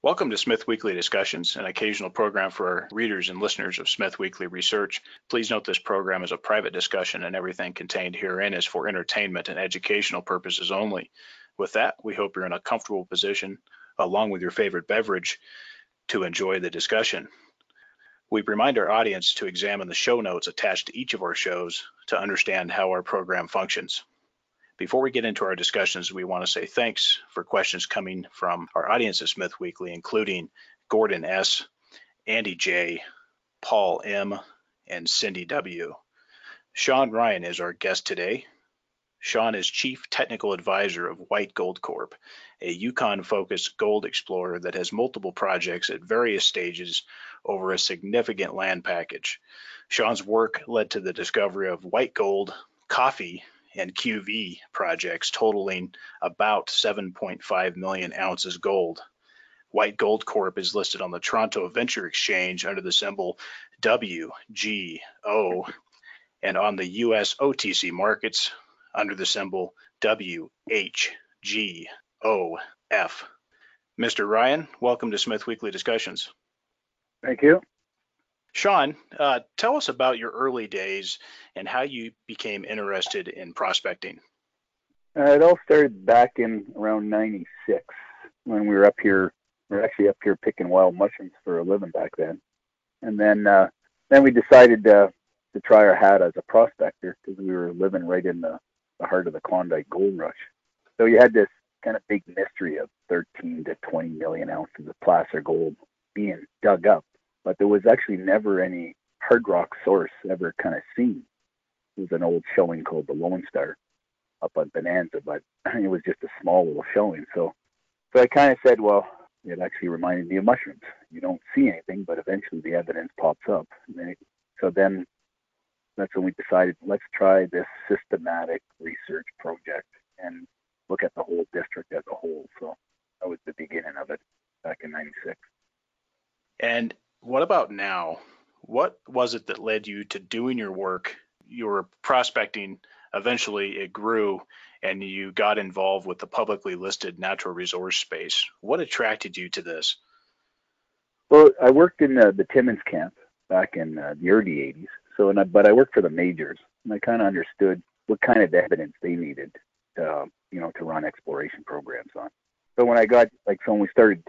Welcome to Smith Weekly Discussions, an occasional program for our readers and listeners of Smith Weekly Research. Please note this program is a private discussion and everything contained herein is for entertainment and educational purposes only. With that, we hope you're in a comfortable position, along with your favorite beverage, to enjoy the discussion. We remind our audience to examine the show notes attached to each of our shows to understand how our program functions. Before we get into our discussions, we want to say thanks for questions coming from our audience at Smith Weekly, including Gordon S., Andy J., Paul M., and Cindy W. Shawn Ryan is our guest today. Shawn is Chief Technical Advisor of White Gold Corp, a Yukon focused gold explorer that has multiple projects at various stages over a significant land package. Shawn's work led to the discovery of white gold, coffee, and QV projects totaling about 7.5 million ounces gold. White Gold Corp is listed on the Toronto Venture Exchange under the symbol WGO and on the US OTC markets under the symbol WHGOF. Mr. Ryan, welcome to Smith Weekly Discussions. Thank you. Shawn, uh, tell us about your early days and how you became interested in prospecting. Uh, it all started back in around 96 when we were up here. We were actually up here picking wild mushrooms for a living back then. And then uh, then we decided to try our hat as a prospector because we were living right in the, the heart of the Klondike gold rush. So you had this kind of big mystery of 13 to 20 million ounces of placer gold being dug up but there was actually never any hard rock source ever kind of seen. It was an old showing called the Lone Star up on Bonanza, but it was just a small little showing. So, so I kind of said, well, it actually reminded me of mushrooms. You don't see anything, but eventually the evidence pops up. so then that's when we decided let's try this systematic research project and look at the whole district as a whole. So that was the beginning of it back in '96. And what about now? What was it that led you to doing your work? You were prospecting, eventually it grew, and you got involved with the publicly listed natural resource space. What attracted you to this? Well, I worked in uh, the Timmins camp back in uh, the early 80s. So, I, but I worked for the majors, and I kind of understood what kind of evidence they needed, to, you know, to run exploration programs on. So when I got like, so when we started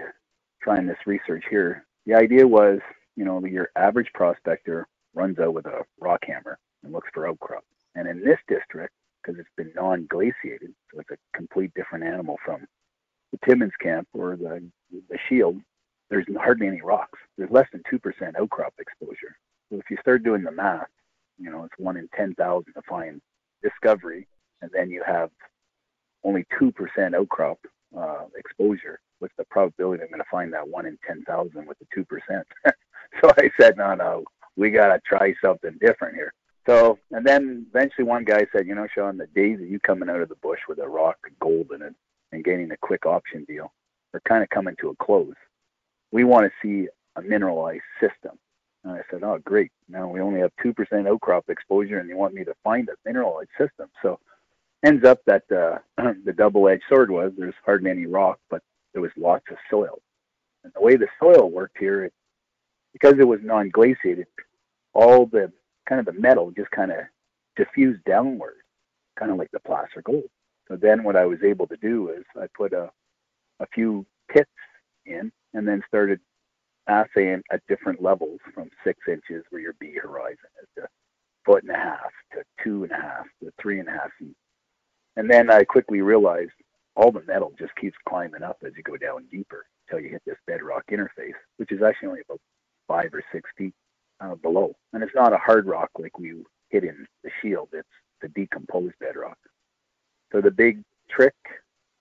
trying this research here, the idea was, you know, your average prospector runs out with a rock hammer and looks for outcrop. And in this district, because it's been non-glaciated, so it's a complete different animal from the Timmins camp or the the Shield. There's hardly any rocks. There's less than two percent outcrop exposure. So if you start doing the math, you know it's one in ten thousand to find discovery, and then you have only two percent outcrop uh, exposure what's the probability I'm going to find that one in 10,000 with the 2%? so I said, no, no, we got to try something different here. So, and then eventually one guy said, you know, Shawn, the days of you coming out of the bush with a rock gold in it and getting a quick option deal are kind of coming to a close. We want to see a mineralized system. And I said, oh, great. Now we only have 2% outcrop exposure and you want me to find a mineralized system. So ends up that uh, the double-edged sword was there's hardly any rock, but there was lots of soil. And the way the soil worked here, it, because it was non-glaciated, all the kind of the metal just kind of diffused downward, kind of like the placer gold. So then what I was able to do is I put a, a few pits in and then started assaying at different levels from six inches where your B horizon is to foot and a half to two and a half to three and a half feet. And then I quickly realized all the metal just keeps climbing up as you go down deeper until you hit this bedrock interface, which is actually only about five or six feet uh, below. And it's not a hard rock like we hit in the shield, it's the decomposed bedrock. So the big trick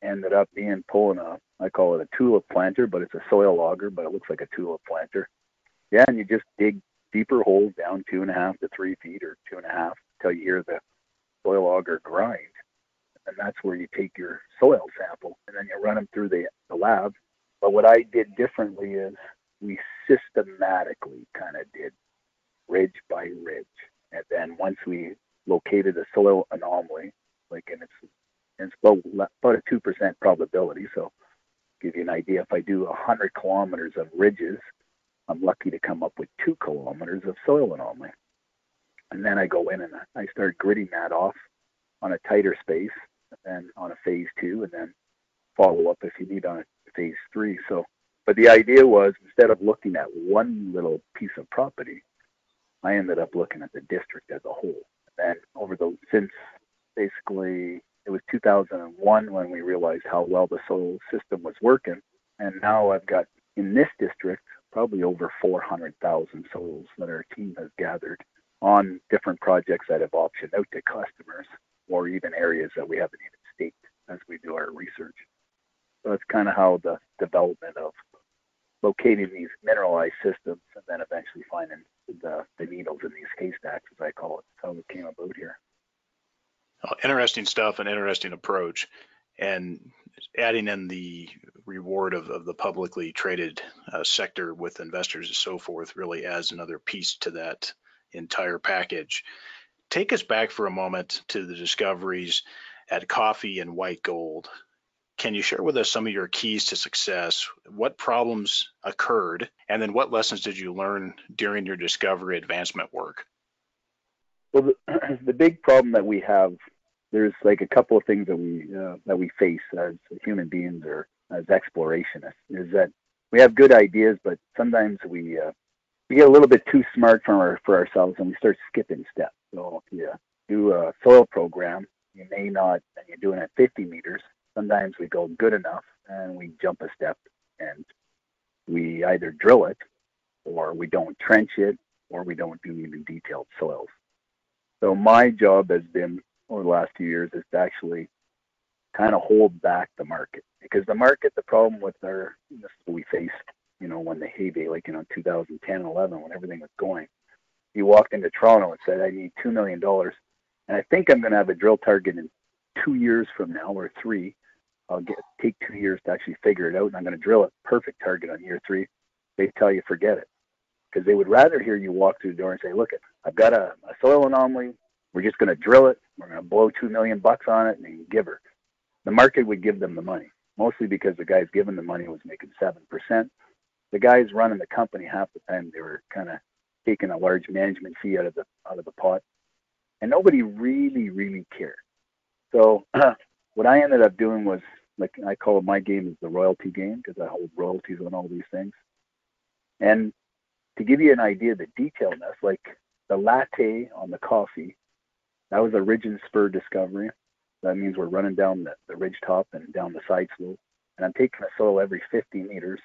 ended up being pulling a, I call it a tulip planter, but it's a soil auger, but it looks like a tulip planter. Yeah, and you just dig deeper holes down two and a half to three feet or two and a half until you hear the soil auger grind and that's where you take your soil sample and then you run them through the, the lab. But what I did differently is we systematically kind of did ridge by ridge. And then once we located a soil anomaly, like and it's it's about, about a two percent probability. So give you an idea, if I do 100 kilometers of ridges, I'm lucky to come up with two kilometers of soil anomaly. And then I go in and I start gridding that off on a tighter space, and then on a phase two, and then follow up if you need on a phase three. So, but the idea was instead of looking at one little piece of property, I ended up looking at the district as a whole. And over the since basically it was 2001 when we realized how well the soil system was working, and now I've got in this district probably over 400,000 soils that our team has gathered on different projects that have optioned out to customers or even areas that we haven't even staked as we do our research. So that's kind of how the development of locating these mineralized systems and then eventually finding the, the needles in these haystacks, as I call it, how it came about here. Oh, interesting stuff, an interesting approach, and adding in the reward of, of the publicly traded uh, sector with investors and so forth really adds another piece to that entire package. Take us back for a moment to the discoveries at Coffee and White Gold. Can you share with us some of your keys to success? What problems occurred, and then what lessons did you learn during your discovery advancement work? Well, the, the big problem that we have, there's like a couple of things that we uh, that we face as human beings or as explorationists, is that we have good ideas, but sometimes we uh, we get a little bit too smart for our, for ourselves and we start skipping steps. So if you do a soil program, you may not, and you're doing it 50 meters. Sometimes we go good enough and we jump a step and we either drill it or we don't trench it or we don't do even detailed soils. So my job has been over the last few years is to actually kind of hold back the market because the market, the problem with our, this is what we faced you know, when the heyday, like, you know, 2010, 11, when everything was going. He walked into Toronto and said, I need $2 million. And I think I'm going to have a drill target in two years from now or three. I'll get take two years to actually figure it out, and I'm going to drill a perfect target on year three. They tell you forget it because they would rather hear you walk through the door and say, "Look, I've got a, a soil anomaly. We're just going to drill it. We're going to blow two million bucks on it and give her." The market would give them the money, mostly because the guys giving the money was making seven percent the guys running the company half the time they were kind of taking a large management fee out of the out of the pot, and nobody really really cared. So what I ended up doing was like I call it my game is the royalty game because I hold royalties on all these things. And to give you an idea of the detailedness, like the latte on the coffee, that was a ridge and spur discovery. That means we're running down the, the ridge top and down the side slope. And I'm taking a soil every 50 meters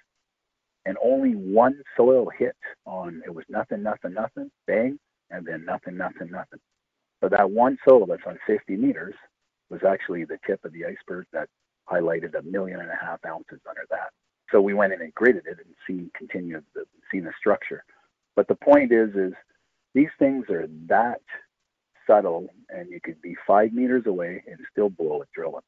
and only one soil hit on it was nothing, nothing, nothing, bang, and then nothing, nothing, nothing. So that one soil that's on 50 meters was actually the tip of the iceberg that highlighted a million and a half ounces under that. So we went in and gridded it and seen continued the seen the structure. But the point is, is these things are that subtle, and you could be five meters away and still blow it drilling.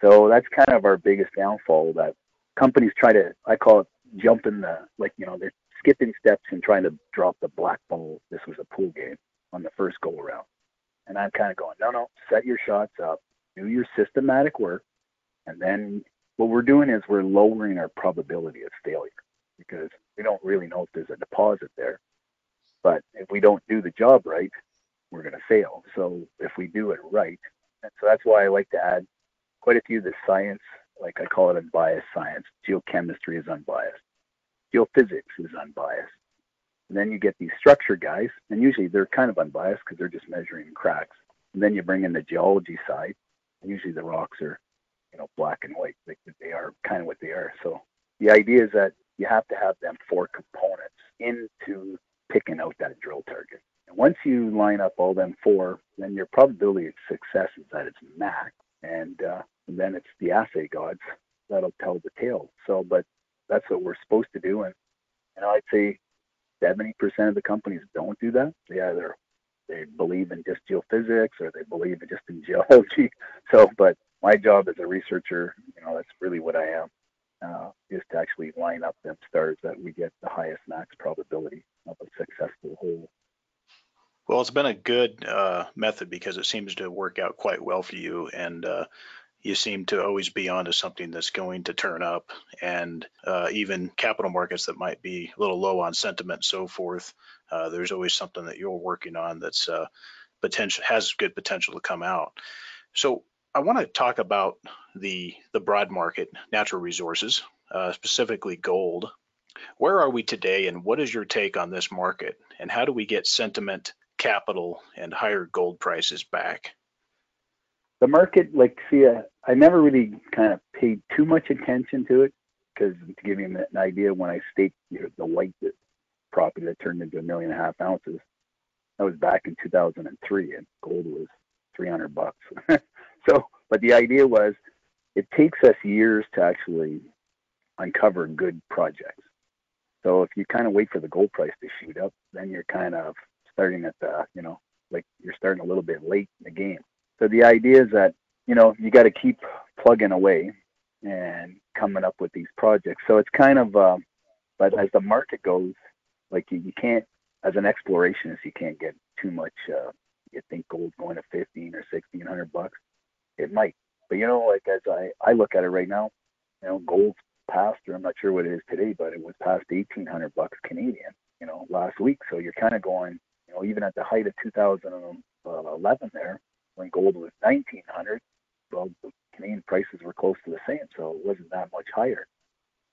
So that's kind of our biggest downfall that companies try to, I call it jumping the like you know they're skipping steps and trying to drop the black ball. This was a pool game on the first go around, and I'm kind of going, no, no, set your shots up, do your systematic work, and then what we're doing is we're lowering our probability of failure because we don't really know if there's a deposit there. But if we don't do the job right, we're going to fail. So if we do it right, and so that's why I like to add quite a few of the science like I call it unbiased science. Geochemistry is unbiased. Geophysics is unbiased. And then you get these structure guys, and usually they're kind of unbiased because they're just measuring cracks. And then you bring in the geology side, and usually the rocks are, you know, black and white. Like they are kind of what they are. So the idea is that you have to have them four components into picking out that drill target. And once you line up all them four, then your probability of success is at its max. And uh, and then it's the assay gods that'll tell the tale. So, but that's what we're supposed to do, and I'd say 70% of the companies don't do that. They either they believe in just geophysics or they believe in just in geology. So, but my job as a researcher, you know, that's really what I am, uh, is to actually line up them stars that we get the highest max probability of a successful hole. Well, it's been a good uh, method because it seems to work out quite well for you. And uh, you seem to always be onto something that's going to turn up, and uh, even capital markets that might be a little low on sentiment, and so forth. Uh, there's always something that you're working on that's uh, potential has good potential to come out. So I want to talk about the the broad market natural resources, uh, specifically gold. Where are we today, and what is your take on this market? And how do we get sentiment, capital, and higher gold prices back? the market, like, see, uh, I never really kind of paid too much attention to it because to give you an idea, when I staked you know, the white property that turned into a million and a half ounces, that was back in 2003, and gold was 300 bucks. so, but the idea was, it takes us years to actually uncover good projects. So if you kind of wait for the gold price to shoot up, then you're kind of starting at the, you know, like you're starting a little bit late in the game. So the idea is that you know you got to keep plugging away and coming up with these projects. So it's kind of, uh, but as the market goes, like you, you can't, as an explorationist, you can't get too much. Uh, you think gold's going to 15 or 1600 bucks, it might. But you know, like as I I look at it right now, you know, gold's past, or I'm not sure what it is today, but it was past 1800 bucks Canadian, you know, last week. So you're kind of going, you know, even at the height of 2011 there, when gold was 1900, well, the Canadian prices were close to the same, so it wasn't that much higher.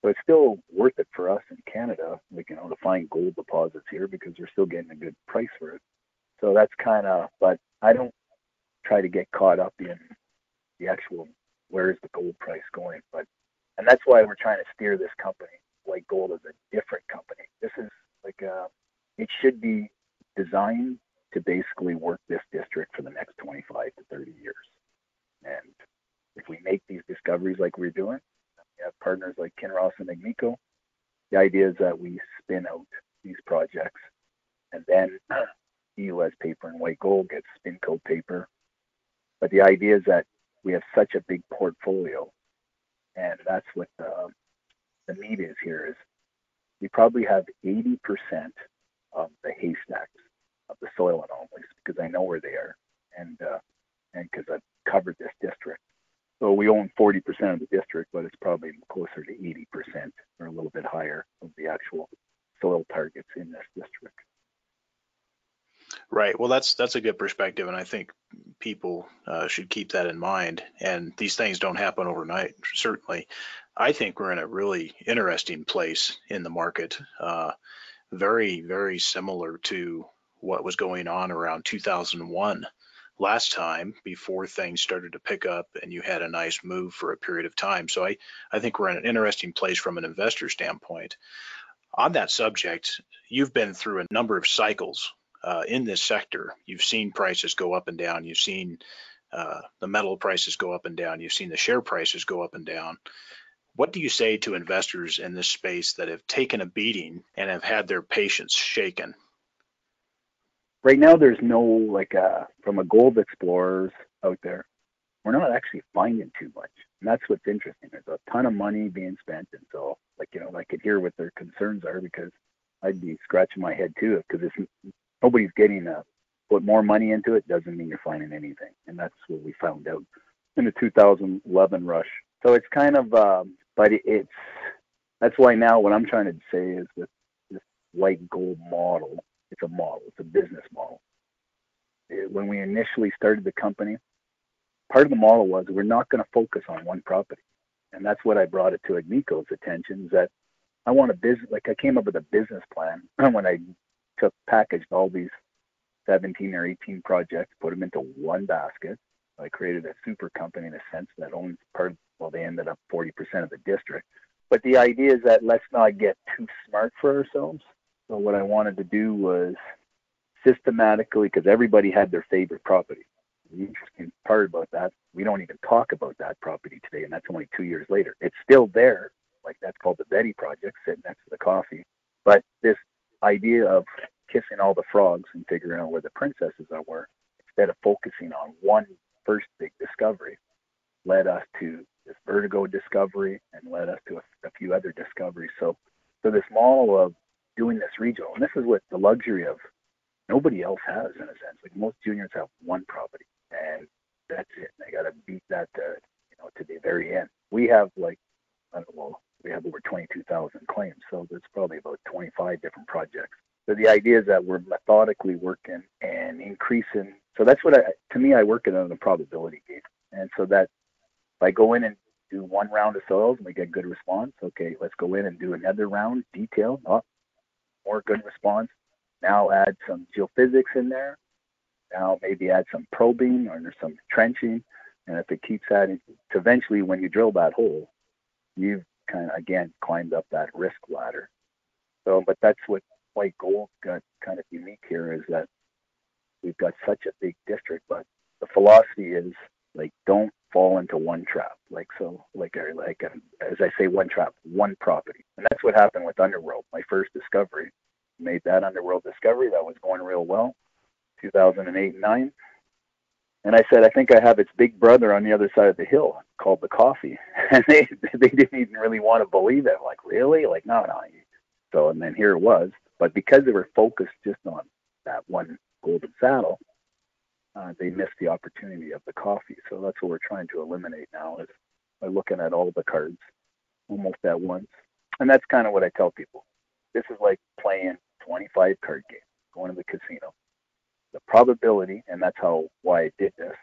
But it's still worth it for us in Canada, like you know, to find gold deposits here because we're still getting a good price for it. So that's kind of, but I don't try to get caught up in the actual where is the gold price going, but and that's why we're trying to steer this company. like Gold is a different company. This is like uh, it should be designed to basically work this district for the next 25 to 30 years. And if we make these discoveries like we're doing, we have partners like Kinross and Agnico. The idea is that we spin out these projects, and then EUS paper and white gold gets SpinCo paper. But the idea is that we have such a big portfolio, and that's what the, the meat is here. Is we probably have 80% of the haystacks of the soil anomalies because I know where they are and uh, and because I've covered this district. So we own 40% of the district, but it's probably closer to 80% or a little bit higher of the actual soil targets in this district. Right. Well, that's that's a good perspective, and I think people uh, should keep that in mind. And these things don't happen overnight. Certainly, I think we're in a really interesting place in the market. Uh, very, very similar to what was going on around 2001 last time before things started to pick up and you had a nice move for a period of time. So I, I think we're in an interesting place from an investor standpoint. On that subject, you've been through a number of cycles uh, in this sector. You've seen prices go up and down. You've seen uh, the metal prices go up and down. You've seen the share prices go up and down. What do you say to investors in this space that have taken a beating and have had their patience shaken? Right now there's no like uh from a gold explorers out there we're not actually finding too much. And that's what's interesting there's a ton of money being spent and so like you know i could hear what their concerns are because i'd be scratching my head too because it's nobody's getting a put more money into it doesn't mean you're finding anything. And that's what we found out in the 2011 rush. So it's kind of um but it's that's why now what i'm trying to say is with this white gold model it's a model. It's a business model. It, when we initially started the company, part of the model was we're not going to focus on one property, and that's what I brought it to Agnico's attention. Is that I want a business. Like I came up with a business plan when I took packaged all these 17 or 18 projects, put them into one basket. I created a super company in a sense that owns part. Of, well, they ended up 40% of the district. But the idea is that let's not get too smart for ourselves. So what I wanted to do was systematically, because everybody had their favorite property. The interesting part about that, we don't even talk about that property today, and that's only two years later. It's still there, like that's called the Betty Project, sitting next to the coffee. But this idea of kissing all the frogs and figuring out where the princesses are were, instead of focusing on one first big discovery, led us to this vertigo discovery and led us to a, a few other discoveries. So, so this model of doing this regional. And this is what the luxury of nobody else has in a sense. Like most juniors have one property and that's it. They got to beat that to, you know, to the very end. We have like, I don't know, we have over 22,000 claims, so there's probably about 25 different projects. So the idea is that we're methodically working and increasing. So that's what I, to me, I work it on a probability game. And so that if I go in and do one round of soils and we get good response, okay, let's go in and do another round, detail, oh, more good response. Now add some geophysics in there. Now maybe add some probing or some trenching. And if it keeps adding, eventually when you drill that hole, you've kind of again climbed up that risk ladder. So, but that's what white gold got kind of unique here is that we've got such a big district, but the philosophy is like don't fall into one trap. Like so, like like um, as I say, one trap, one property, and that's what happened with Underworld. My first discovery, made that Underworld discovery that was going real well, 2008 and nine. And I said, I think I have its big brother on the other side of the hill called the coffee. And they they didn't even really want to believe it. Like, really? Like, no, no. So and then here it was. But because they were focused just on that one golden saddle, uh, they missed the opportunity of the coffee. So that's what we're trying to eliminate now is by looking at all the cards almost at once. And that's kind of what I tell people. This is like playing 25 card game, going to the casino. The probability, and that's how why I did this.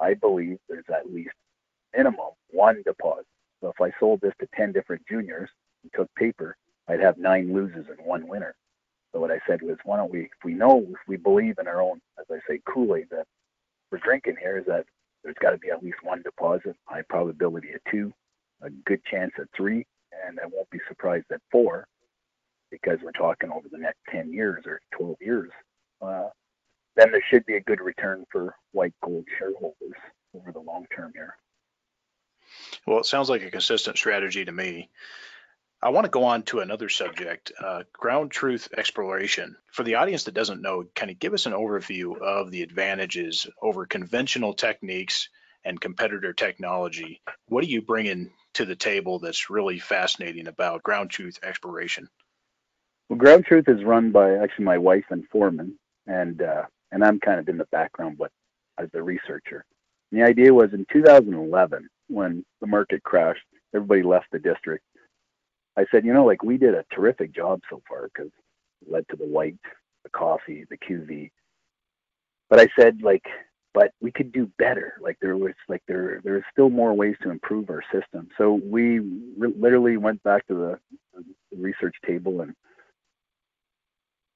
I believe there's at least minimum one deposit. So if I sold this to 10 different juniors and took paper, I'd have nine losers and one winner. So what I said was, why don't we, if we know, if we believe in our own, as I say, Kool-Aid that we're drinking here, is that there's got to be at least one deposit, high probability of two, a good chance at three, and I won't be surprised at four, because we're talking over the next 10 years or 12 years. Uh, then there should be a good return for white gold shareholders over the long term here. Well, it sounds like a consistent strategy to me. I want to go on to another subject, uh, ground truth exploration. For the audience that doesn't know, kind of give us an overview of the advantages over conventional techniques and competitor technology. What are you bringing to the table that's really fascinating about ground truth exploration? Well, ground truth is run by actually my wife and foreman, and uh, and I'm kind of in the background, but as the researcher. And the idea was in 2011 when the market crashed, everybody left the district I said, you know, like we did a terrific job so far because led to the white, the coffee, the QV. But I said, like, but we could do better. Like there was, like there, there is still more ways to improve our system. So we re- literally went back to the, the research table and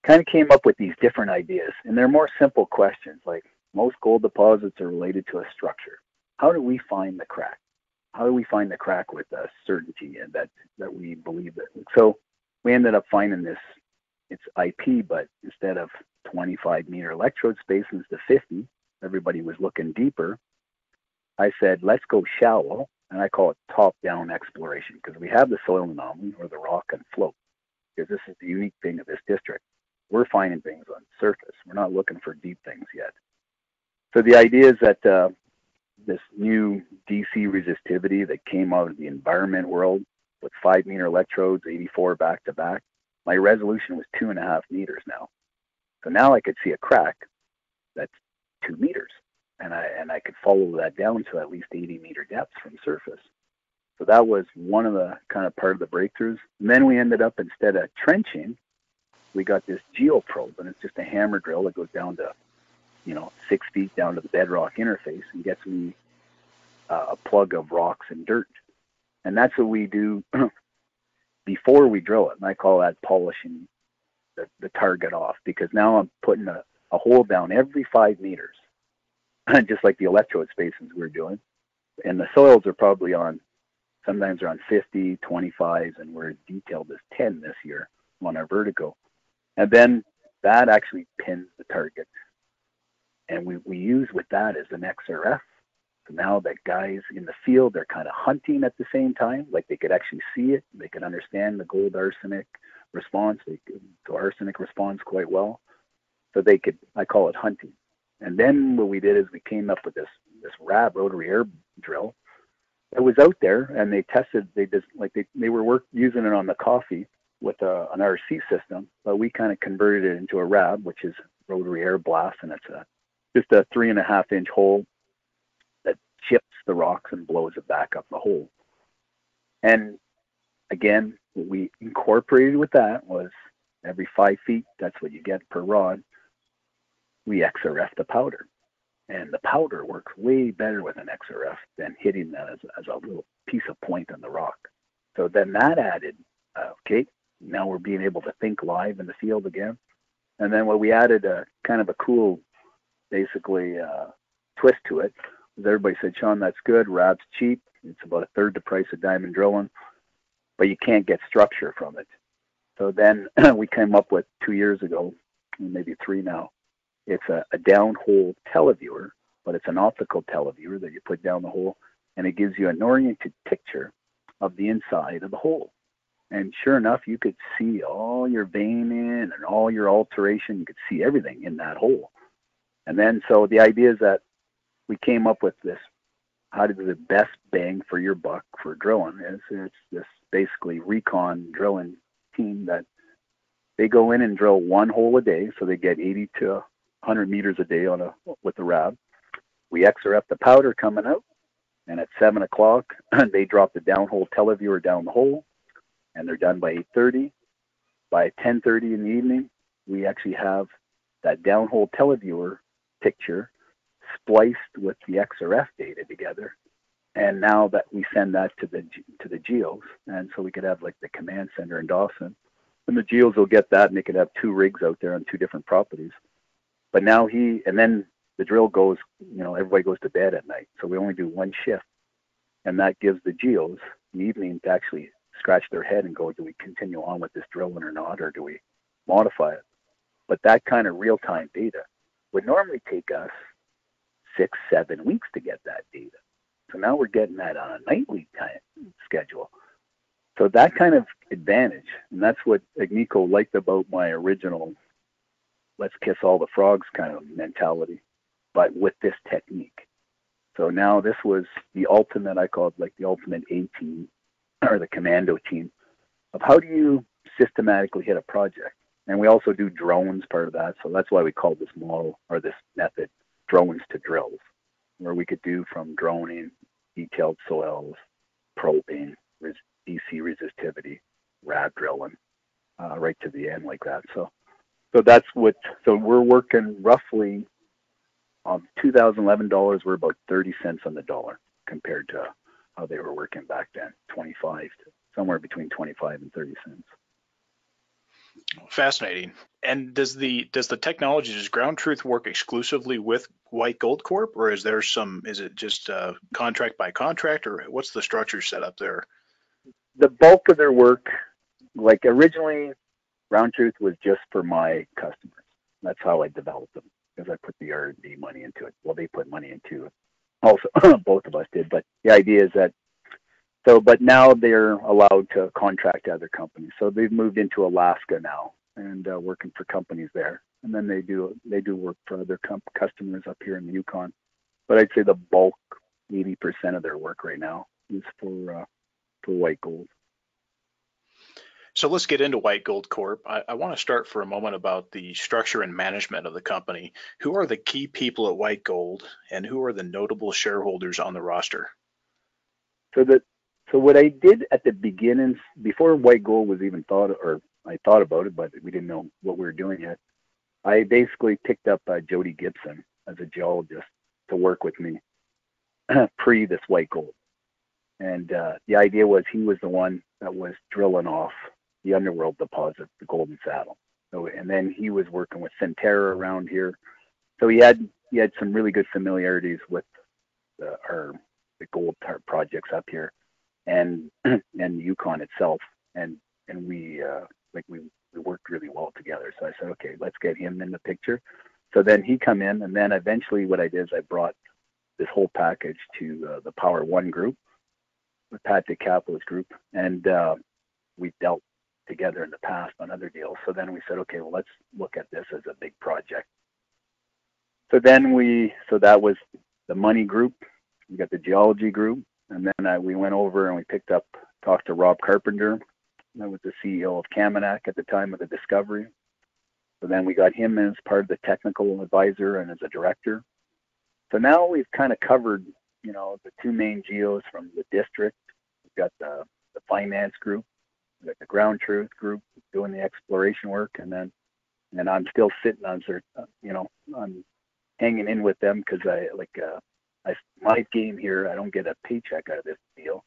kind of came up with these different ideas. And they're more simple questions. Like most gold deposits are related to a structure. How do we find the crack? How do we find the crack with uh, certainty and that that we believe it? So we ended up finding this. It's IP, but instead of 25 meter electrode spacings to 50, everybody was looking deeper. I said, let's go shallow, and I call it top-down exploration because we have the soil anomaly or the rock and float. Because this is the unique thing of this district. We're finding things on surface. We're not looking for deep things yet. So the idea is that uh, this new DC resistivity that came out of the environment world with five meter electrodes, 84 back to back. My resolution was two and a half meters now. So now I could see a crack that's two meters. And I and I could follow that down to at least 80 meter depths from surface. So that was one of the kind of part of the breakthroughs. And then we ended up instead of trenching, we got this geoprobe, and it's just a hammer drill that goes down to you know, six feet down to the bedrock interface and gets me uh, a plug of rocks and dirt. And that's what we do before we drill it. And I call that polishing the, the target off because now I'm putting a, a hole down every five meters, just like the electrode spacings we're doing. And the soils are probably on, sometimes they're on 50, 25s, and we're detailed as 10 this year on our Vertigo. And then that actually pins the target and we, we use with that as an XRF. So now that guys in the field, they're kind of hunting at the same time, like they could actually see it, they could understand the gold arsenic response. They arsenic responds quite well. So they could, I call it hunting. And then what we did is we came up with this this RAB rotary air drill. It was out there, and they tested. They just like they they were work using it on the coffee with a, an RC system, but we kind of converted it into a RAB, which is rotary air blast, and it's a just a three and a half inch hole that chips the rocks and blows it back up the hole. And again, what we incorporated with that was every five feet, that's what you get per rod, we XRF the powder. And the powder works way better with an XRF than hitting that as, as a little piece of point on the rock. So then that added, uh, okay, now we're being able to think live in the field again. And then what we added a kind of a cool, basically, uh, twist to it. Everybody said, Shawn, that's good. Rab's cheap. It's about a third the price of diamond drilling, but you can't get structure from it. So then we came up with two years ago, maybe three now. It's a, a downhole televiewer, but it's an optical televiewer that you put down the hole, and it gives you an oriented picture of the inside of the hole. And sure enough, you could see all your vein in and all your alteration. You could see everything in that hole. And then, so the idea is that we came up with this how to do the best bang for your buck for drilling. It's, it's this basically recon drilling team that they go in and drill one hole a day, so they get 80 to 100 meters a day on a with the rab. We XRF the powder coming out, and at seven o'clock they drop the downhole televiewer down the hole, and they're done by 8:30. By 10:30 in the evening, we actually have that downhole televiewer picture spliced with the XRF data together. And now that we send that to the to the geos, and so we could have like the command center in Dawson, and the geos will get that, and they could have two rigs out there on two different properties. But now he, and then the drill goes, you know, everybody goes to bed at night, so we only do one shift, and that gives the geos the evening to actually scratch their head and go, do we continue on with this drilling or not, or do we modify it? But that kind of real time data would normally take us six, seven weeks to get that data. So now we're getting that on a nightly time schedule. So that kind of advantage, and that's what Agnico liked about my original let's kiss all the frogs kind of mentality, but with this technique. So now this was the ultimate, I called like the ultimate A team or the commando team of how do you systematically hit a project. And we also do drones part of that. So that's why we call this model or this method drones to drills, where we could do from droning, detailed soils, probing, res- DC resistivity, RAB drilling, uh, right to the end like that. So, so that's what. So we're working roughly on um, 2011 dollars. We're about 30 cents on the dollar compared to how they were working back then, 25 to somewhere between 25 and 30 cents. Fascinating. And does the does the technology does Ground Truth work exclusively with White Gold Corp, or is there some? Is it just uh, contract by contract, or what's the structure set up there? The bulk of their work, like originally, Ground Truth was just for my customers. That's how I developed them because I put the R and D money into it. Well, they put money into it. Also, both of us did. But the idea is that so, but now they're allowed to contract other companies. So they've moved into Alaska now and uh, working for companies there. And then they do they do work for other com- customers up here in the Yukon. But I'd say the bulk, 80% of their work right now is for uh, for White Gold. So let's get into White Gold Corp. I, I, want to start for a moment about the structure and management of the company. Who are the key people at White Gold, and who are the notable shareholders on the roster? So the so what I did at the beginning, before White Gold was even thought, or I thought about it, but we didn't know what we were doing yet. I basically picked up uh, Jody Gibson as a geologist to work with me pre this White Gold, and uh, the idea was he was the one that was drilling off the underworld deposit, the Golden Saddle. So, and then he was working with Centerra around here, so he had he had some really good familiarities with the, our the gold projects up here and and Yukon itself, and and we uh, like we we worked really well together. So I said, okay, let's get him in the picture. So then he come in, and then eventually what I did is I brought this whole package to uh, the Power One group, the Patrick Capitalist group, and uh, we dealt together in the past on other deals. So then we said, okay, well let's look at this as a big project. So then we, so that was the money group. We got the geology group, and then uh, we went over and we picked up, talked to Rob Carpenter, that was the CEO of Kaminak at the time of the discovery. So then we got him as part of the technical advisor and as a director. So now we've kind of covered you know, the two main geos from the district. We've got the, the finance group, we've got the ground truth group doing the exploration work, and then and I'm still sitting on, you know, I'm hanging in with them because I like uh, I my game here. I don't get a paycheck out of this deal,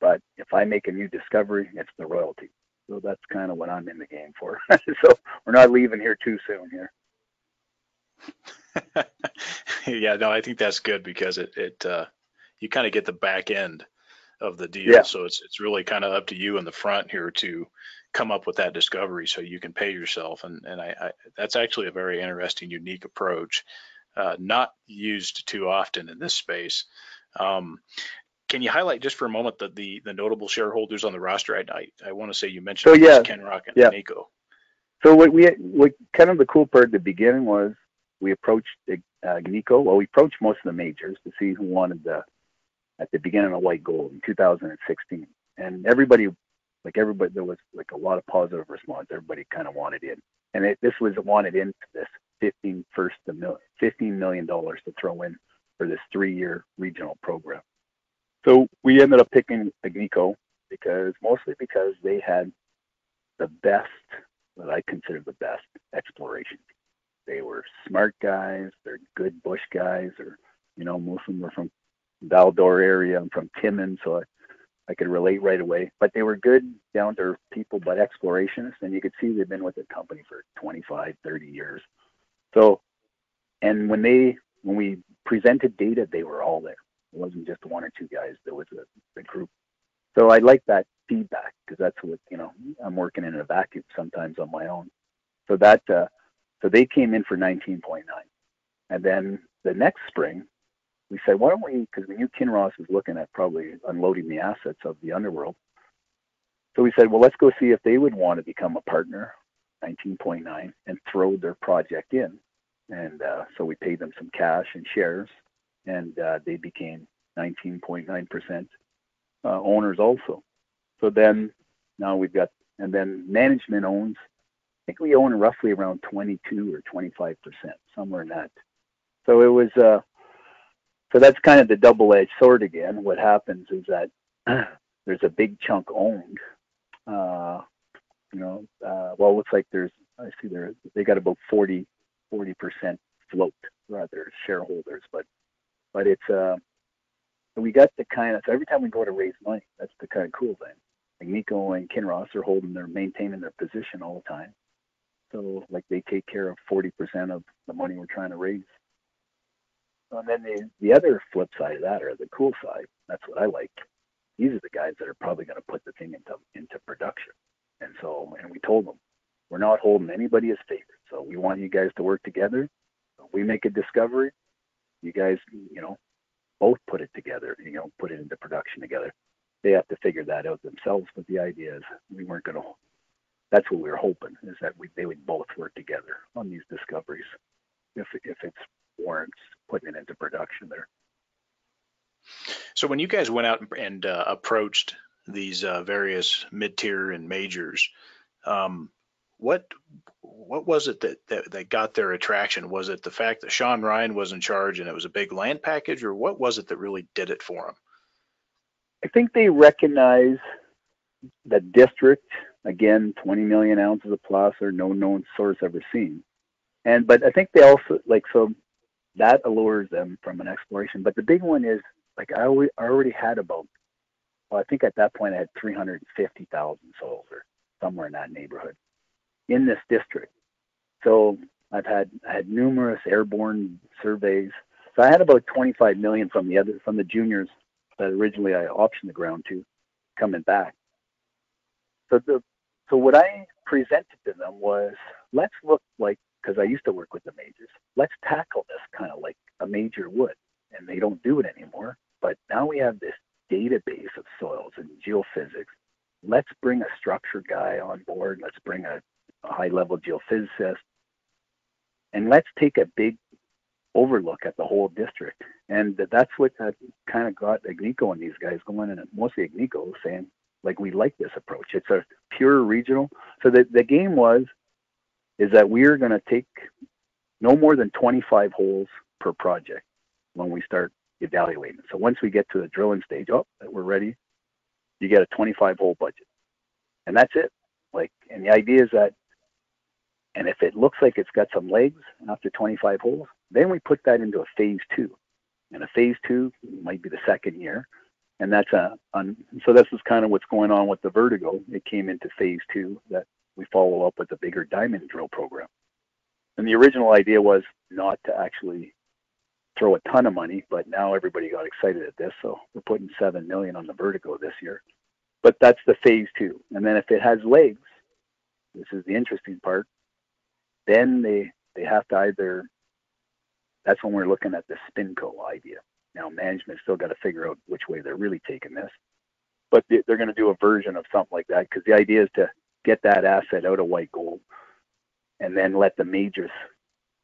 but if I make a new discovery, it's the royalty. So that's kind of what I'm in the game for. so we're not leaving here too soon here. yeah, no, I think that's good because it it uh, you kind of get the back end of the deal. Yeah. So it's it's really kind of up to you in the front here to come up with that discovery so you can pay yourself. And and I, I that's actually a very interesting, unique approach, uh, not used too often in this space. Um, can you highlight just for a moment the the, the notable shareholders on the roster? I I, I want to say you mentioned So, yeah. Kinross and Yeah. Nico. So what we what kind of the cool part at the beginning was we approached uh, Nico. Well, we approached most of the majors to see who wanted the at the beginning of White Gold in 2016, and everybody, like everybody, there was like a lot of positive response. Everybody kind of wanted in, and it, this was wanted into this 15 first mil, 15 million dollars to throw in for this three-year regional program. So we ended up picking Agnico because mostly because they had the best, what I consider the best exploration. They were smart guys. They're good bush guys, or you know, most of them were from Val-d'Or area. I'm from Timmins, so I, I could relate right away. But they were good, down to earth people, but explorationists, and you could see they've been with the company for 25, 30 years. So, and when they when we presented data, they were all there. It wasn't just one or two guys. There was a, a group. So I like that feedback because that's what you know. I'm working in a vacuum sometimes on my own. So that uh, so they came in for 19.9, and then the next spring we said, why don't we? Because we knew Kinross was looking at probably unloading the assets of the underworld. So we said, well, let's go see if they would want to become a partner, 19.9, and throw their project in. And uh, so we paid them some cash and shares, and uh, they became 19.9% uh, owners also. So then now we've got, and then management owns, I think we own roughly around 22 or 25%, somewhere in that. So it was, uh, so that's kind of the double-edged sword again. What happens is that there's a big chunk owned. Uh, you know, uh, well, it looks like there's, I see there, they got about 40, 40% float rather shareholders, but, but it's, uh, we got the kind of, so every time we go to raise money, that's the kind of cool thing. Like Nico and Kinross are holding their, maintaining their position all the time. So like they take care of 40% of the money we're trying to raise. And then the, the other flip side of that, or the cool side, that's what I like. These are the guys that are probably going to put the thing into into production. And so, and we told them, we're not holding anybody as favorites. So we want you guys to work together. We make a discovery. You guys, you know, both put it together. You know, put it into production together. They have to figure that out themselves. But the idea is, we weren't going to. That's what we were hoping is that we they would both work together on these discoveries, if if it's warrants putting it into production there. So when you guys went out and uh, approached these uh, various mid-tier and majors, um, what what was it that, that that got their attraction? Was it the fact that Shawn Ryan was in charge and it was a big land package, or what was it that really did it for them? I think they recognize the district again, 20 million ounces of placer, no known source ever seen. And but I think they also like so that allures them from an exploration. But the big one is like I already had about well, I think at that point I had 350,000 souls or somewhere in that neighborhood in this district. So I've had I had numerous airborne surveys. So I had about 25 million from the other from the juniors that originally I optioned the ground to coming back. So the so what I presented to them was let's look like because I used to work with the majors. Let's tackle this kind of like a major would, and they don't do it anymore. But now we have this database of soils and geophysics. Let's bring a structure guy on board. Let's bring a, a high-level geophysicist, and let's take a big overlook at the whole district. And that's what kind of got Agnico and these guys going, and mostly Agnico saying, like, we like this approach. It's a pure regional. So the, the game was is that we are going to take no more than 25 holes per project when we start evaluating. So once we get to the drilling stage, oh, we're ready. You get a 25 hole budget, and that's it. Like, and the idea is that, and if it looks like it's got some legs after 25 holes, then we put that into a phase two, and a phase two might be the second year, and that's a. So this is kind of what's going on with the Vertigo. It came into phase two that we follow up with a bigger diamond drill program. And the original idea was not to actually throw a ton of money, but now everybody got excited at this, so we're putting seven million on the Vertigo this year. But that's the phase two, and then if it has legs, this is the interesting part. Then they they have to either. That's when we're looking at the SpinCo idea. Now management still got to figure out which way they're really taking this, but they're going to do a version of something like that because the idea is to get that asset out of white gold and then let the majors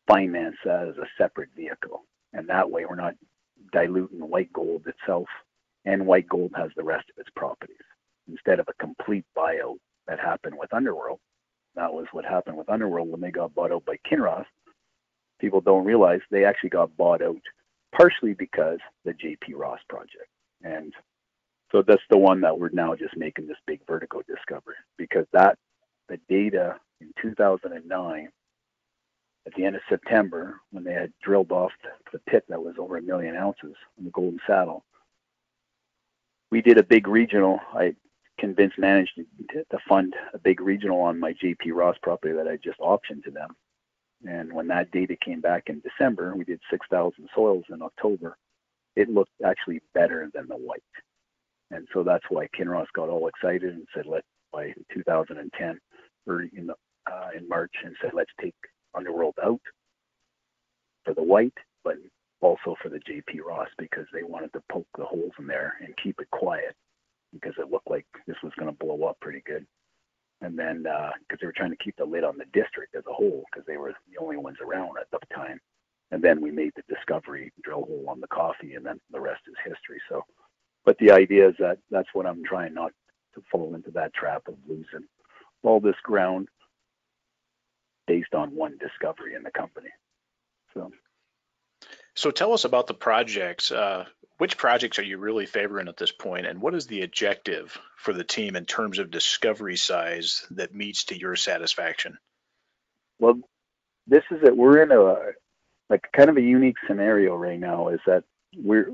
finance that as a separate vehicle. And that way we're not diluting white gold itself and white gold has the rest of its properties instead of a complete buyout that happened with Underworld. That was what happened with Underworld when they got bought out by Kinross. People don't realize they actually got bought out partially because the JP Ross project. And so that's the one that we're now just making this big vertigo discovery because that the data in 2009 at the end of September when they had drilled off the pit that was over a million ounces on the Golden Saddle. We did a big regional. I convinced management to fund a big regional on my JP Ross property that I just optioned to them. And when that data came back in December, we did 6,000 soils in October. It looked actually better than the white. And so that's why Kinross got all excited and said, let by 2010 or in the, uh, in March and said, let's take Underworld out for the white, but also for the JP Ross because they wanted to poke the holes in there and keep it quiet because it looked like this was going to blow up pretty good. And then because uh, they were trying to keep the lid on the district as a whole because they were the only ones around at the time. And then we made the discovery drill hole on the coffee, and then the rest is history. So, but the idea is that that's what I'm trying not to fall into that trap of losing all this ground based on one discovery in the company. So, so tell us about the projects. Uh, which projects are you really favoring at this point, and what is the objective for the team in terms of discovery size that meets to your satisfaction? Well, this is it. We're in a like kind of a unique scenario right now. Is that we're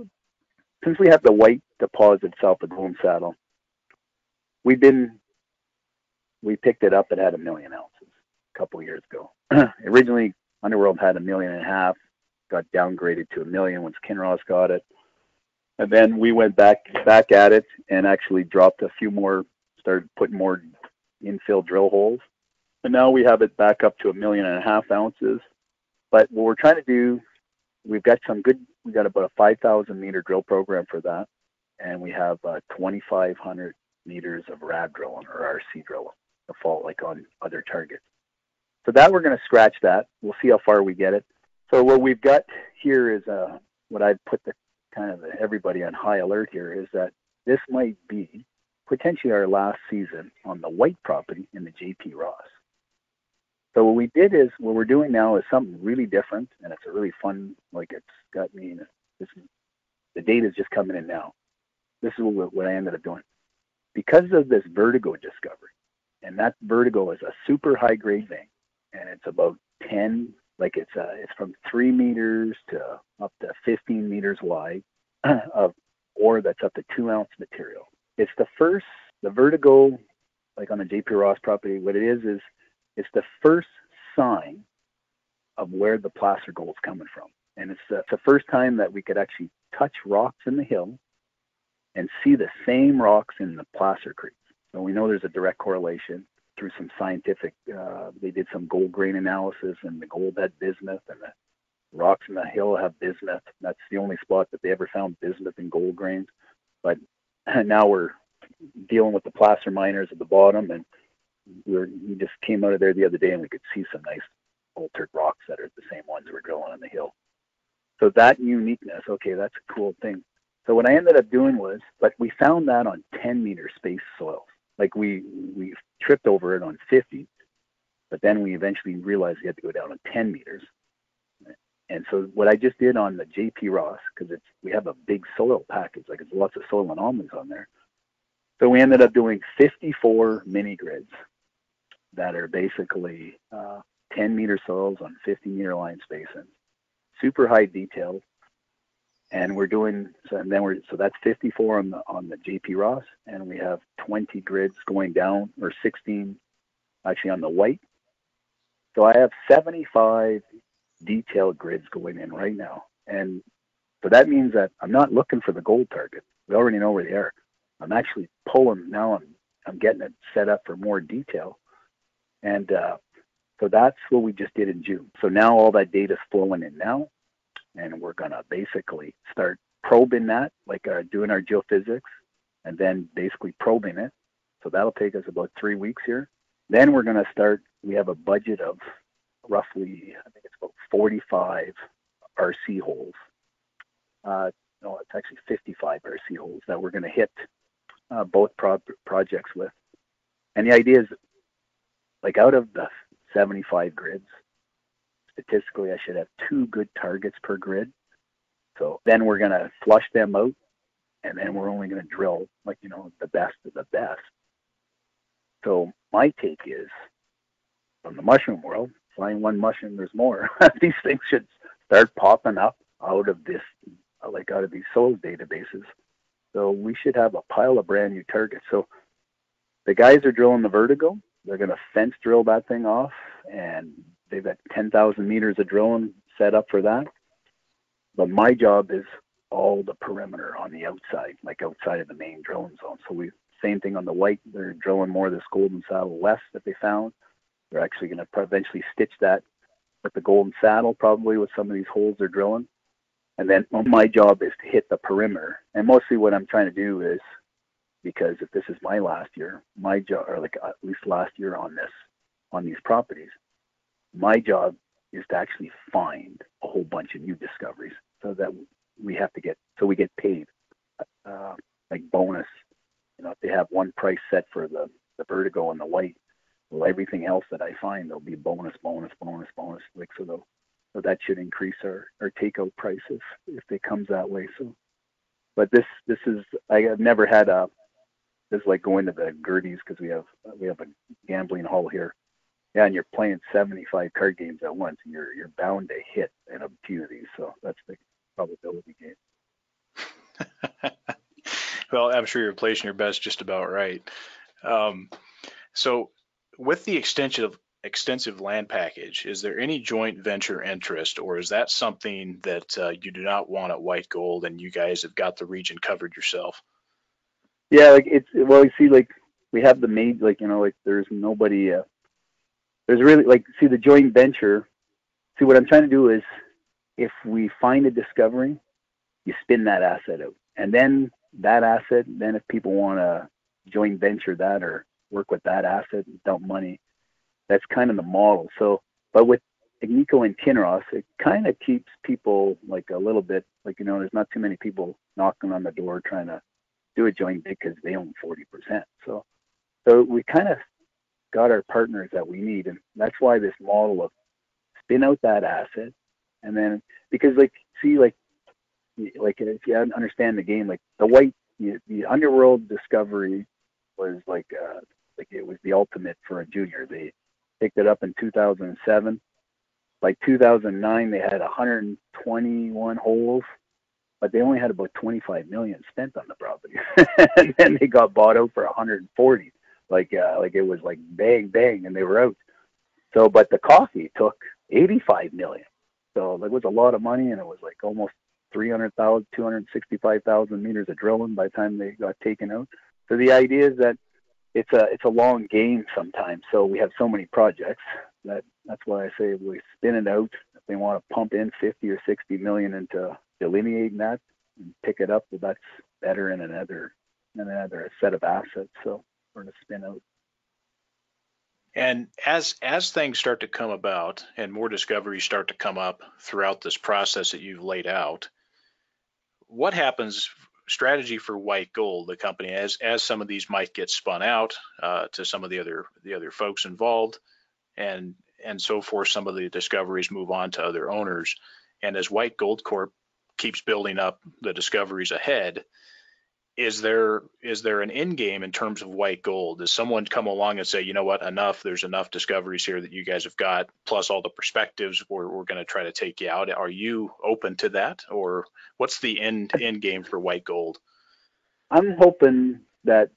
since we have the white deposit south of Golden Saddle, we've been we picked it up. It had a million ounces couple years ago. Originally, Underworld had a million and a half. Got downgraded to a million once Kinross got it and then we went back back at it and actually dropped a few more, started putting more infill drill holes, and now we have it back up to a million and a half ounces. But what we're trying to do, we've got some good. We got about a 5,000 meter drill program for that, and we have uh, 2,500 meters of RAB drilling or RC drilling to fall like on other targets. So that we're going to scratch that. We'll see how far we get it. So what we've got here is uh, what I've put the kind of everybody on high alert here is that this might be potentially our last season on the white property in the JP Ross. So what we did is what we're doing now is something really different, and it's a really fun. Like it's got me. This the data is just coming in now. This is what, what I ended up doing because of this vertigo discovery, and that vertigo is a super high grade vein, and it's about 10 like it's uh, it's from three meters to up to 15 meters wide of ore that's up to two ounce material. It's the first the vertigo, like on the JP Ross property. What it is is it's the first sign of where the placer gold's coming from, and it's the, it's the first time that we could actually touch rocks in the hill and see the same rocks in the placer creek. So we know there's a direct correlation through some scientific. Uh, they did some gold grain analysis, and the gold had bismuth, and the rocks in the hill have bismuth. That's the only spot that they ever found bismuth in gold grains. But now we're dealing with the placer miners at the bottom, and we're, we just came out of there the other day, and we could see some nice altered rocks that are the same ones we're drilling on the hill. So that uniqueness, okay, that's a cool thing. So what I ended up doing was, but we found that on 10 meter space soils. Like we we tripped over it on 50, but then we eventually realized we had to go down to 10 meters. And so what I just did on the JP Ross, because it's we have a big soil package, like it's lots of soil anomalies on there. So we ended up doing 54 mini grids that are basically uh, 10 meter soils on 50 meter line spacing, super high detail. And we're doing so, and then we're so that's 54 on the on the JP Ross, and we have 20 grids going down or 16 actually on the white. So I have 75 detailed grids going in right now, and so that means that I'm not looking for the gold target. We already know where they are. I'm actually pulling now. I'm I'm getting it set up for more detail, and uh, so that's what we just did in June. So now all that data is flowing in now, and we're gonna basically start probing that, like uh, doing our geophysics, and then basically probing it. So that'll take us about three weeks here. Then we're gonna start. We have a budget of roughly, I think it's about 45 RC holes. Uh, no, it's actually 55 RC holes that we're going to hit uh, both pro- projects with. And the idea is, like out of the 75 grids, statistically, I should have two good targets per grid. So then we're going to flush them out, and then we're only going to drill like you know the best of the best. So my take is, from the mushroom world, find one mushroom, there's more. these things should start popping up out of this, like out of these soil databases. So we should have a pile of brand new targets. So the guys are drilling the vertigo. They're going to fence drill that thing off, and they've got 10,000 meters of drilling set up for that. But my job is all the perimeter on the outside, like outside of the main drilling zone. So we same thing on the white. They're drilling more of this golden saddle west that they found. They're actually going to eventually stitch that with the golden saddle, probably with some of these holes they're drilling. And then my job is to hit the perimeter. And mostly what I'm trying to do is because if this is my last year, my job, or like at least last year on this, on these properties, my job is to actually find a whole bunch of new discoveries so that we have to get, so we get paid uh, like bonus. You know, if they have one price set for the, the vertigo and the white, well, everything else that I find, there'll be bonus, bonus, bonus, bonus. Like so, though, so that should increase our our takeout price if if it comes that way. So, but this this is I have never had a this is like going to the Gerties because we have we have a gambling hall here. Yeah, and you're playing 75 card games at once, and you're you're bound to hit in a few of these. So that's the probability game. well, I'm sure you're placing your bets just about right. Um, so with the extension of extensive land package, is there any joint venture interest, or is that something that uh, you do not want at White Gold, and you guys have got the region covered yourself? Yeah, like it's well, you see, like we have the main, like you know, like there's nobody. Uh, there's really like see the joint venture. See what I'm trying to do is, if we find a discovery, you spin that asset out, and then that asset, then if people want to joint venture that or work with that asset and dump money. That's kind of the model. So, but with Agnico and Kinross, it kind of keeps people like a little bit like you know, there's not too many people knocking on the door trying to do a joint because they own 40%. So, so we kind of got our partners that we need, and that's why this model of spin out that asset, and then because like see like like if you understand the game, like the white the, underworld discovery was like uh, like it was the ultimate for a junior. They picked it up in 2007. Like 2009, they had 121 holes, but they only had about 25 million spent on the property, and then they got bought out for 140. Like uh, like it was like bang bang, and they were out. So, but the coffee took 85 million. So it was a lot of money, and it was like almost 300,000, 265,000 meters of drilling by the time they got taken out. So the idea is that it's a it's a long game sometimes. So we have so many projects that that's why I say we spin it out. If they want to pump in 50 or 60 million into delineating that and pick it up, well, that's better in another in another set of assets. So spin out. And as as things start to come about and more discoveries start to come up throughout this process that you've laid out, what happens strategy for White Gold, the company, as as some of these might get spun out uh, to some of the other the other folks involved, and and so forth. Some of the discoveries move on to other owners, And as White Gold Corp keeps building up the discoveries ahead, is there is there an end game in terms of white gold? Does someone come along and say, you know what, enough? There's enough discoveries here that you guys have got, plus all the perspectives. We're we're going to try to take you out. Are you open to that, or what's the end end game for white gold? I'm hoping that.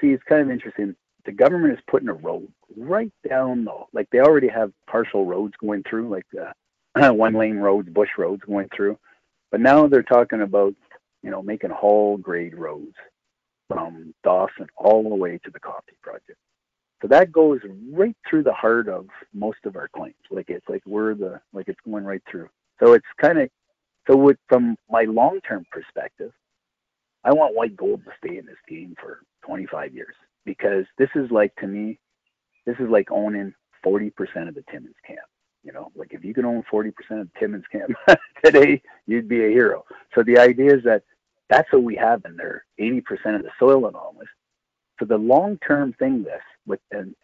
See, it's kind of interesting. The government is putting a road right down though. Like they already have partial roads going through, like uh, one lane roads, bush roads going through. But now they're talking about you know, making haul grade roads from Dawson all the way to the coffee project. So that goes right through the heart of most of our claims. Like it's like we're the like it's going right through. So it's kind of so with from my long term perspective, I want white gold to stay in this game for 25 years because this is like to me, this is like owning 40% of the Timmins camp. You know, like if you could own 40% of Timmins Camp today, you'd be a hero. So the idea is that that's what we have in there, 80% of the soil anomalies. So the long-term thing, this with and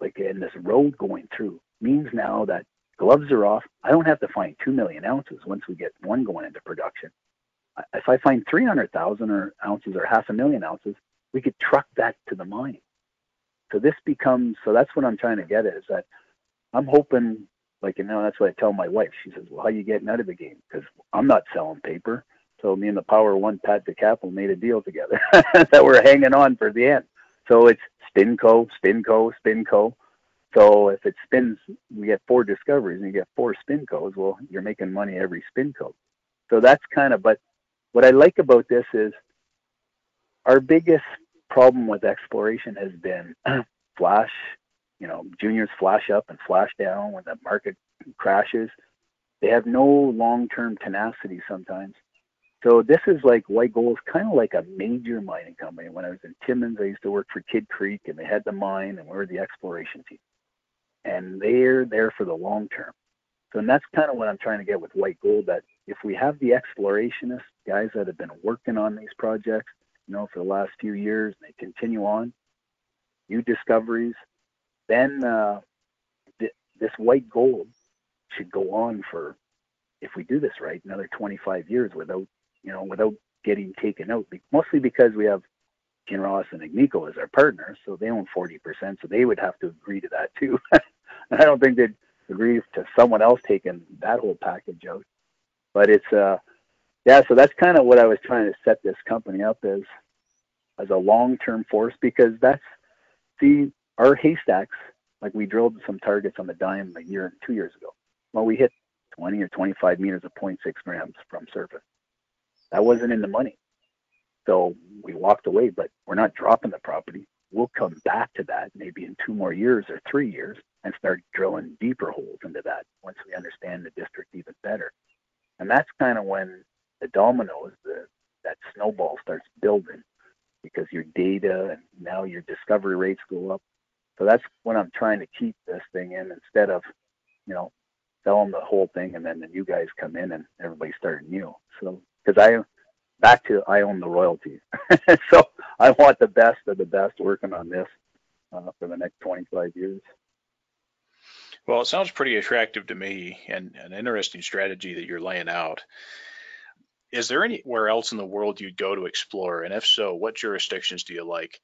like in this road going through means now that gloves are off. I don't have to find two million ounces once we get one going into production. If I find 300,000 or ounces or half a million ounces, we could truck that to the mine. So this becomes so that's what I'm trying to get at is that I'm hoping like, you know, that's what I tell my wife. She says, well, how you getting out of the game? Because I'm not selling paper. So me and the Power One Pat DeCapel made a deal together that we're hanging on for the end. So it's Spinco, Spinco, Spinco. So if it spins, we get four discoveries and you get four Spincos. Well, you're making money every Spinco. So that's kind of, but what I like about this is our biggest problem with exploration has been flash you know, juniors flash up and flash down when the market crashes. They have no long-term tenacity sometimes. So this is like White Gold is kind of like a major mining company. When I was in Timmins, I used to work for Kidd Creek, and they had the mine, and we were the exploration team. And they're there for the long term. So and that's kind of what I'm trying to get with White Gold. That if we have the explorationists, guys that have been working on these projects, you know, for the last few years, and they continue on, new discoveries, then uh, th- this white gold should go on for, if we do this right, another 25 years without, you know, without getting taken out. Mostly because we have Kinross and Agnico as our partners, so they own 40%, so they would have to agree to that too. and I don't think they'd agree to someone else taking that whole package out. But it's uh, yeah, so that's kind of what I was trying to set this company up as as a long-term force because that's see our haystacks, like we drilled some targets on the dime a year, two years ago. Well, we hit 20 or 25 meters of 0.6 grams from surface. That wasn't in the money. So we walked away, but we're not dropping the property. We'll come back to that maybe in two more years or three years and start drilling deeper holes into that once we understand the district even better. And that's kind of when the dominoes, the, that snowball starts building because your data and now your discovery rates go up so that's when I'm trying to keep this thing in instead of, you know, selling the whole thing and then the new guys come in and everybody start new. So because I back to I own the royalties, so I want the best of the best working on this uh, for the next 25 years. Well, it sounds pretty attractive to me and an interesting strategy that you're laying out. Is there anywhere else in the world you'd go to explore? And if so, what jurisdictions do you like?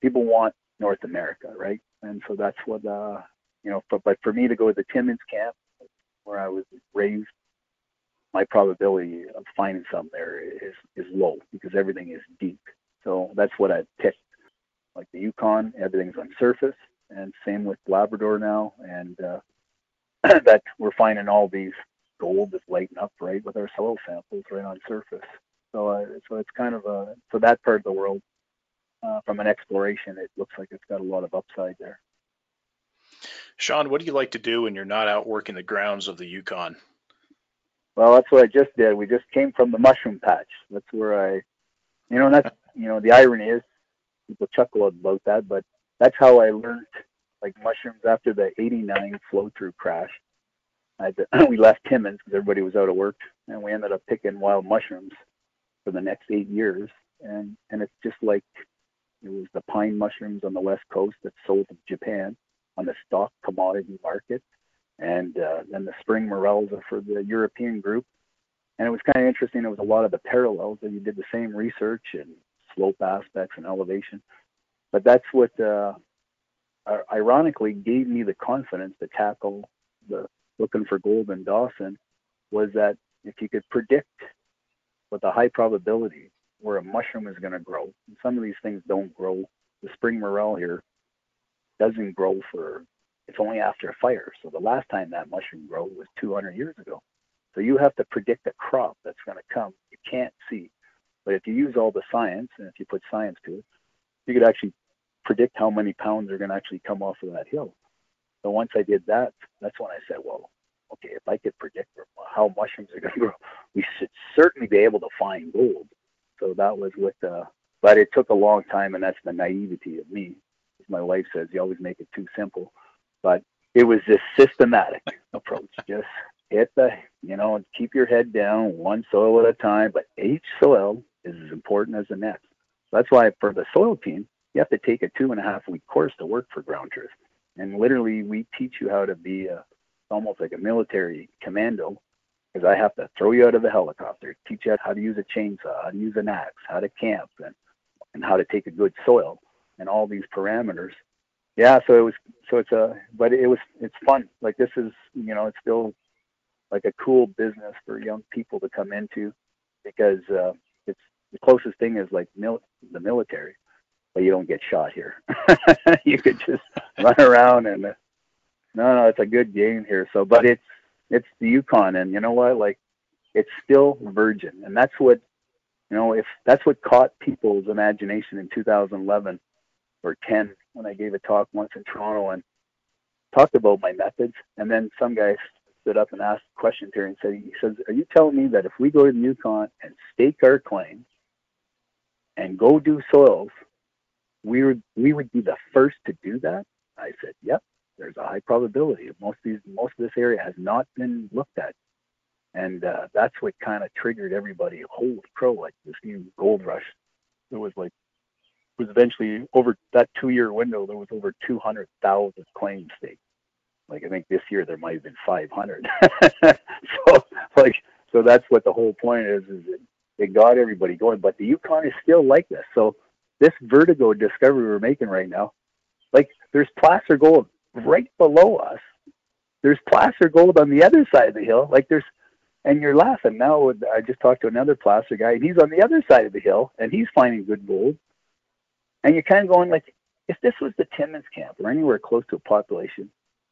People want North America, right? And so that's what uh, you know. But but for me to go to the Timmins camp, where I was raised, my probability of finding something there is is low because everything is deep. So that's what I picked. Like the Yukon, everything's on surface, and same with Labrador now, and uh, that we're finding all these gold that's lighting up right with our soil samples right on surface. So uh, so it's kind of a so that part of the world uh, from an exploration, it looks like it's got a lot of upside there. Shawn, what do you like to do when you're not out working the grounds of the Yukon? Well, that's what I just did. We just came from the mushroom patch. That's where I, you know, that's you know, the irony is people chuckle about that, but that's how I learned like mushrooms after the '89 flow through crash. I to, we left Timmins because everybody was out of work, and we ended up picking wild mushrooms for the next eight years. And and it's just like it was the pine mushrooms on the west coast that sold to Japan on the stock commodity market. and uh, then the spring morels are for the European group. And it was kind of interesting. It was a lot of the parallels that you did the same research and slope aspects and elevation. But that's what, uh, ironically, gave me the confidence to tackle the looking for gold in Dawson. Was that if you could predict with a high probability where a mushroom is going to grow, and some of these things don't grow. The spring morel here doesn't grow for it's only after a fire. So the last time that mushroom grew was 200 years ago. So you have to predict a crop that's going to come. You can't see. But if you use all the science and if you put science to it, you could actually predict how many pounds are going to actually come off of that hill. So once I did that, that's when I said, well, okay, if I could predict how mushrooms are going to grow, we should certainly be able to find gold. So that was with, uh, but it took a long time, and that's the naivety of me. My wife says, you always make it too simple. But it was this systematic approach. Just hit the, you know, keep your head down one soil at a time, but each soil is as important as the next. That's why for the soil team, you have to take a two and a half week course to work for Ground Truth. And literally, we teach you how to be a, almost like a military commando because I have to throw you out of the helicopter, teach you how to use a chainsaw, how to use an axe, how to camp, and, and how to take a good soil, and all these parameters yeah, so it was so it's a but it was it's fun. Like this is you know it's still like a cool business for young people to come into because uh, it's the closest thing is like mil- the military, but you don't get shot here. you could just run around and uh, no, no, it's a good game here. So, but it's it's the Yukon, and you know what? Like it's still virgin, and that's what you know. If that's what caught people's imagination in 2011 or 10 when I gave a talk once in Toronto and talked about my methods. And then some guy stood up and asked questions here and said, he says, are you telling me that if we go to the Yukon and stake our claim and go do soils, we would, we would be the first to do that? I said, yep, there's a high probability. Most of these, most of this area has not been looked at. And uh, that's what kind of triggered everybody. Holy crow, like this new gold rush. It was like was eventually over that two year window, there was over 200,000 claims staked. Like I think this year there might have been 500. so like, so that's what the whole point is, is it, it got everybody going, but the Yukon is still like this. So this vertigo discovery we're making right now, like there's placer gold right below us. There's placer gold on the other side of the hill. Like there's, and you're laughing now. I just talked to another placer guy, and he's on the other side of the hill, and he's finding good gold. And you're kind of going like, if this was the Timmins camp or anywhere close to a population,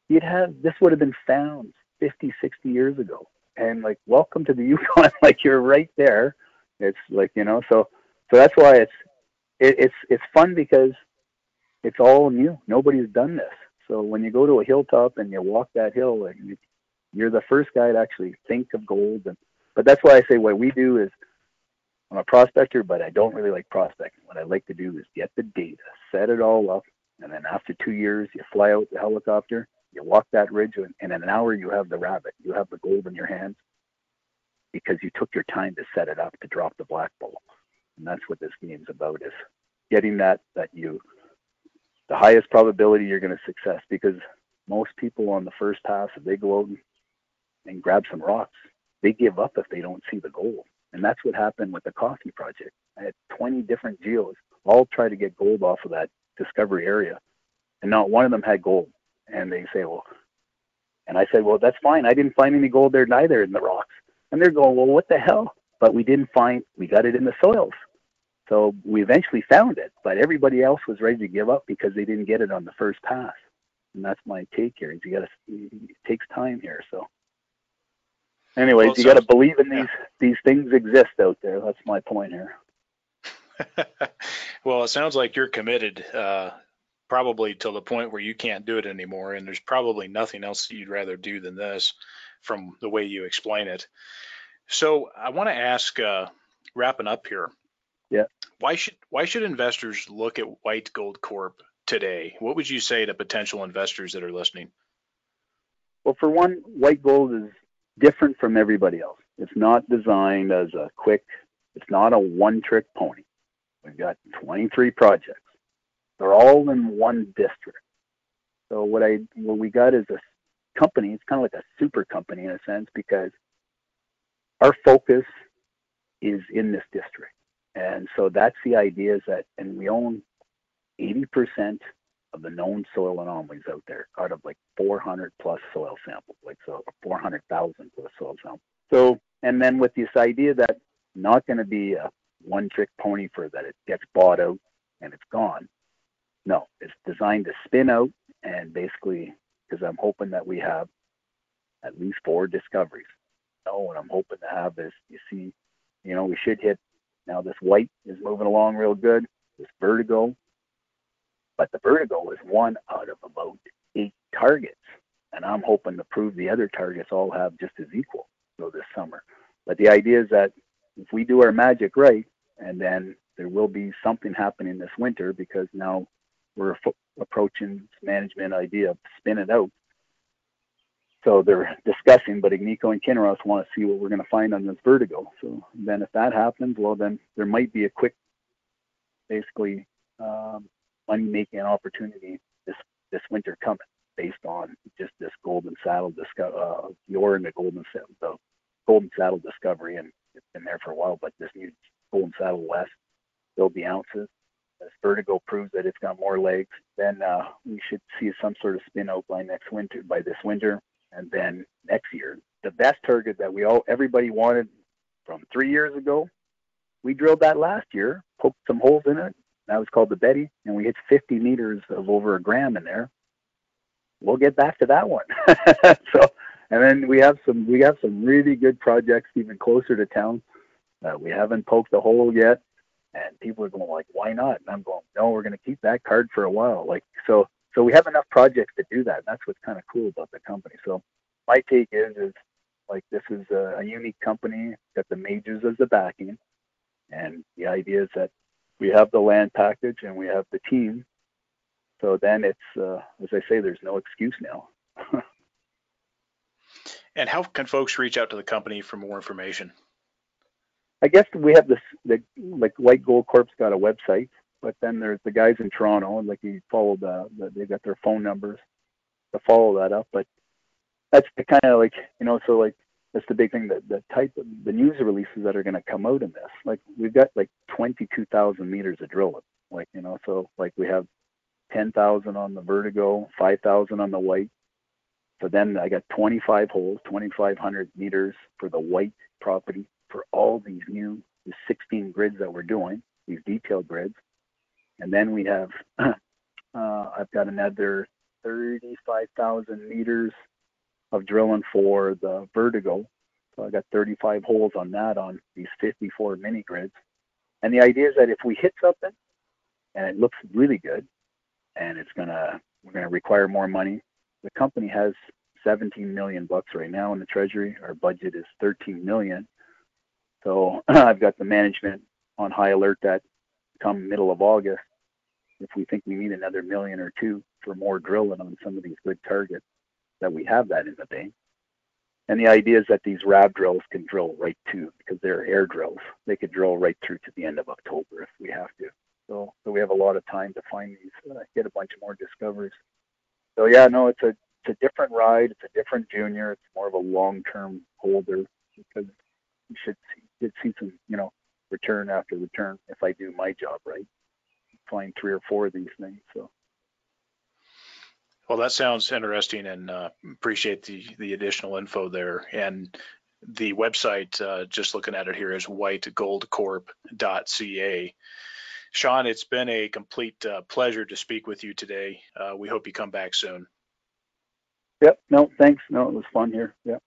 you'd have this would have been found 50, 60 years ago. And like, welcome to the Yukon. like you're right there. It's like you know, so so that's why it's it, it's it's fun because it's all new. Nobody's done this. So when you go to a hilltop and you walk that hill, and you're the first guy to actually think of gold. And but that's why I say what we do is I'm a prospector, but I don't really like prospecting. What I like to do is get the data, set it all up, and then after two years, you fly out the helicopter, you walk that ridge, and in an hour, you have the rabbit. You have the gold in your hands because you took your time to set it up to drop the black ball. And that's what this game's about is getting that that you the highest probability you're going to success because most people on the first pass if they go out and, grab some rocks they give up if they don't see the gold and that's what happened with the coffee project. I had 20 different geos all try to get gold off of that discovery area. And not one of them had gold. And they say, well, and I said, well, that's fine. I didn't find any gold there neither in the rocks. And they're going, well, what the hell? But we didn't find, we got it in the soils. So we eventually found it, but everybody else was ready to give up because they didn't get it on the first pass. And that's my take here. Is you got to, it takes time here. So Anyways, well, you got to believe in these yeah. these things exist out there. That's my point here. well, it sounds like you're committed, uh, probably to the point where you can't do it anymore, and there's probably nothing else that you'd rather do than this, from the way you explain it. So, I want to ask, uh, wrapping up here. Yeah. Why should why should investors look at White Gold Corp today? What would you say to potential investors that are listening? Well, for one, White Gold is different from everybody else. It's not designed as a quick, it's not a one trick pony. We've got 23 projects. They're all in one district. So what I what we got is a company, it's kind of like a super company in a sense because our focus is in this district. And so that's the idea is that, and we own 80% of the known soil anomalies out there out of like 400 plus soil samples, like so 400,000 plus soil samples. So, and then with this idea that not going to be a one trick pony for that it gets bought out and it's gone. No, it's designed to spin out and basically, because I'm hoping that we have at least four discoveries. Oh, no, what I'm hoping to have is, you see, you know, we should hit. Now this white is moving along real good. This vertigo, but the vertigo is one out of about eight targets, and I'm hoping to prove the other targets all have just as equal. So this summer, but the idea is that if we do our magic right, and then there will be something happening this winter because now we're approaching management idea of spin it out. So they're discussing, but Agnico and Kinross want to see what we're going to find on this vertigo. So then if that happens, well, then there might be a quick, basically, um, money making opportunity this this winter coming based on just this golden saddle discovery, uh, the the golden the golden saddle discovery and it's been there for a while but this new golden saddle west there'll be ounces as vertigo proves that it's got more legs then uh, we should see some sort of spin out by next winter by this winter and then next year the best target that we all everybody wanted from three years ago we drilled that last year poked some holes in it that was called the Betty, and we hit 50 meters of over a gram in there. We'll get back to that one. so, and then we have some we have some really good projects even closer to town. Uh, we haven't poked a hole yet, and people are going like, "Why not?" And I'm going, "No, we're going to keep that card for a while." Like so, so we have enough projects to do that. That's what's kind of cool about the company. So, my take is is like this is a, a unique company, that the majors as the backing, and the idea is that we have the land package and we have the team. So then it's, uh, as I say, there's no excuse now. and how can folks reach out to the company for more information? I guess we have this, the, like White Gold Corp's got a website, but then there's the guys in Toronto, and like you follow the, the they got their phone numbers to follow that up. But that's the kind of like, you know, so like that's the big thing that the type of the news releases that are going to come out in this like we've got like 22,000 meters of drilling like you know so like we have 10,000 on the vertigo 5,000 on the white so then I got 25 holes 2,500 meters for the white property for all these new the 16 grids that we're doing these detailed grids and then we have uh, I've got another 35,000 meters of drilling for the vertigo. So I got 35 holes on that on these 54 mini grids. And the idea is that if we hit something and it looks really good and it's gonna we're gonna require more money, the company has 17 million bucks right now in the treasury. Our budget is 13 million. So I've got the management on high alert that come middle of August, if we think we need another million or two for more drilling on some of these good targets, that we have that in the bank. And the idea is that these RAB drills can drill right to, because they're air drills, they could drill right through to the end of October if we have to. So, so we have a lot of time to find these, uh, get a bunch more discoveries. So yeah, no, it's a it's a different ride. It's a different junior. It's more of a long-term holder because you should see, should see some, you know, return after return if I do my job right. Three or four of these things. So well, that sounds interesting and uh, appreciate the, the additional info there. And the website, uh, just looking at it here, is whitegoldcorp.ca. Shawn, it's been a complete uh, pleasure to speak with you today. Uh, we hope you come back soon. Yep. No, thanks. No, it was fun here. Yep.